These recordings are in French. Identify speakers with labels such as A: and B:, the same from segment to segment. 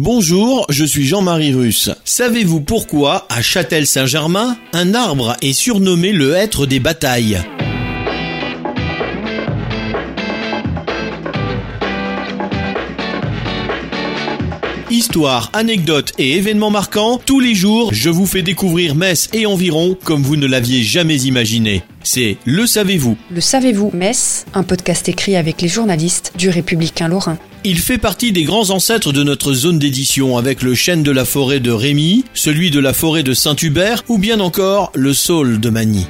A: Bonjour, je suis Jean-Marie Russe. Savez-vous pourquoi, à Châtel-Saint-Germain, un arbre est surnommé le hêtre des batailles? Histoire, anecdotes et événements marquants, tous les jours, je vous fais découvrir Metz et environ comme vous ne l'aviez jamais imaginé. C'est Le Savez-vous
B: Le savez-vous, Metz, un podcast écrit avec les journalistes du Républicain Lorrain.
A: Il fait partie des grands ancêtres de notre zone d'édition avec le chêne de la forêt de Rémy, celui de la forêt de Saint-Hubert ou bien encore le saule de Magny.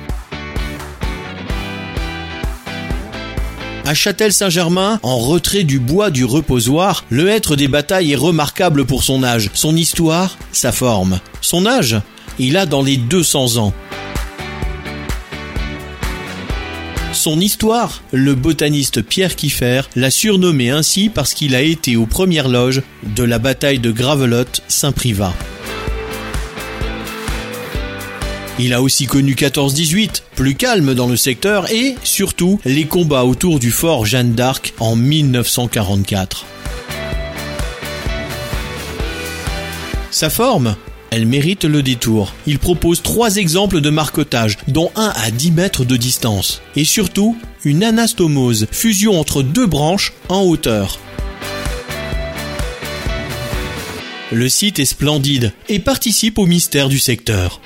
A: À Châtel-Saint-Germain, en retrait du bois du reposoir, le hêtre des batailles est remarquable pour son âge, son histoire, sa forme. Son âge Il a dans les 200 ans. Son histoire, le botaniste Pierre Kiffer l'a surnommé ainsi parce qu'il a été aux premières loges de la bataille de Gravelotte-Saint-Privat. Il a aussi connu 14-18, plus calme dans le secteur, et surtout les combats autour du fort Jeanne d'Arc en 1944. Sa forme elle mérite le détour. Il propose trois exemples de marcotage, dont un à 10 mètres de distance. Et surtout, une anastomose, fusion entre deux branches en hauteur. Le site est splendide et participe au mystère du secteur.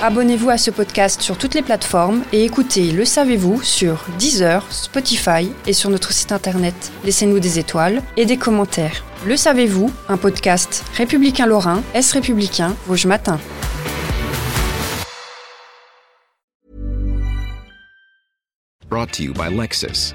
B: Abonnez-vous à ce podcast sur toutes les plateformes et écoutez Le Savez-vous sur Deezer, Spotify et sur notre site internet. Laissez-nous des étoiles et des commentaires. Le Savez-vous, un podcast républicain lorrain, Est républicain, Vosges Matin.
C: Brought to you by Lexus.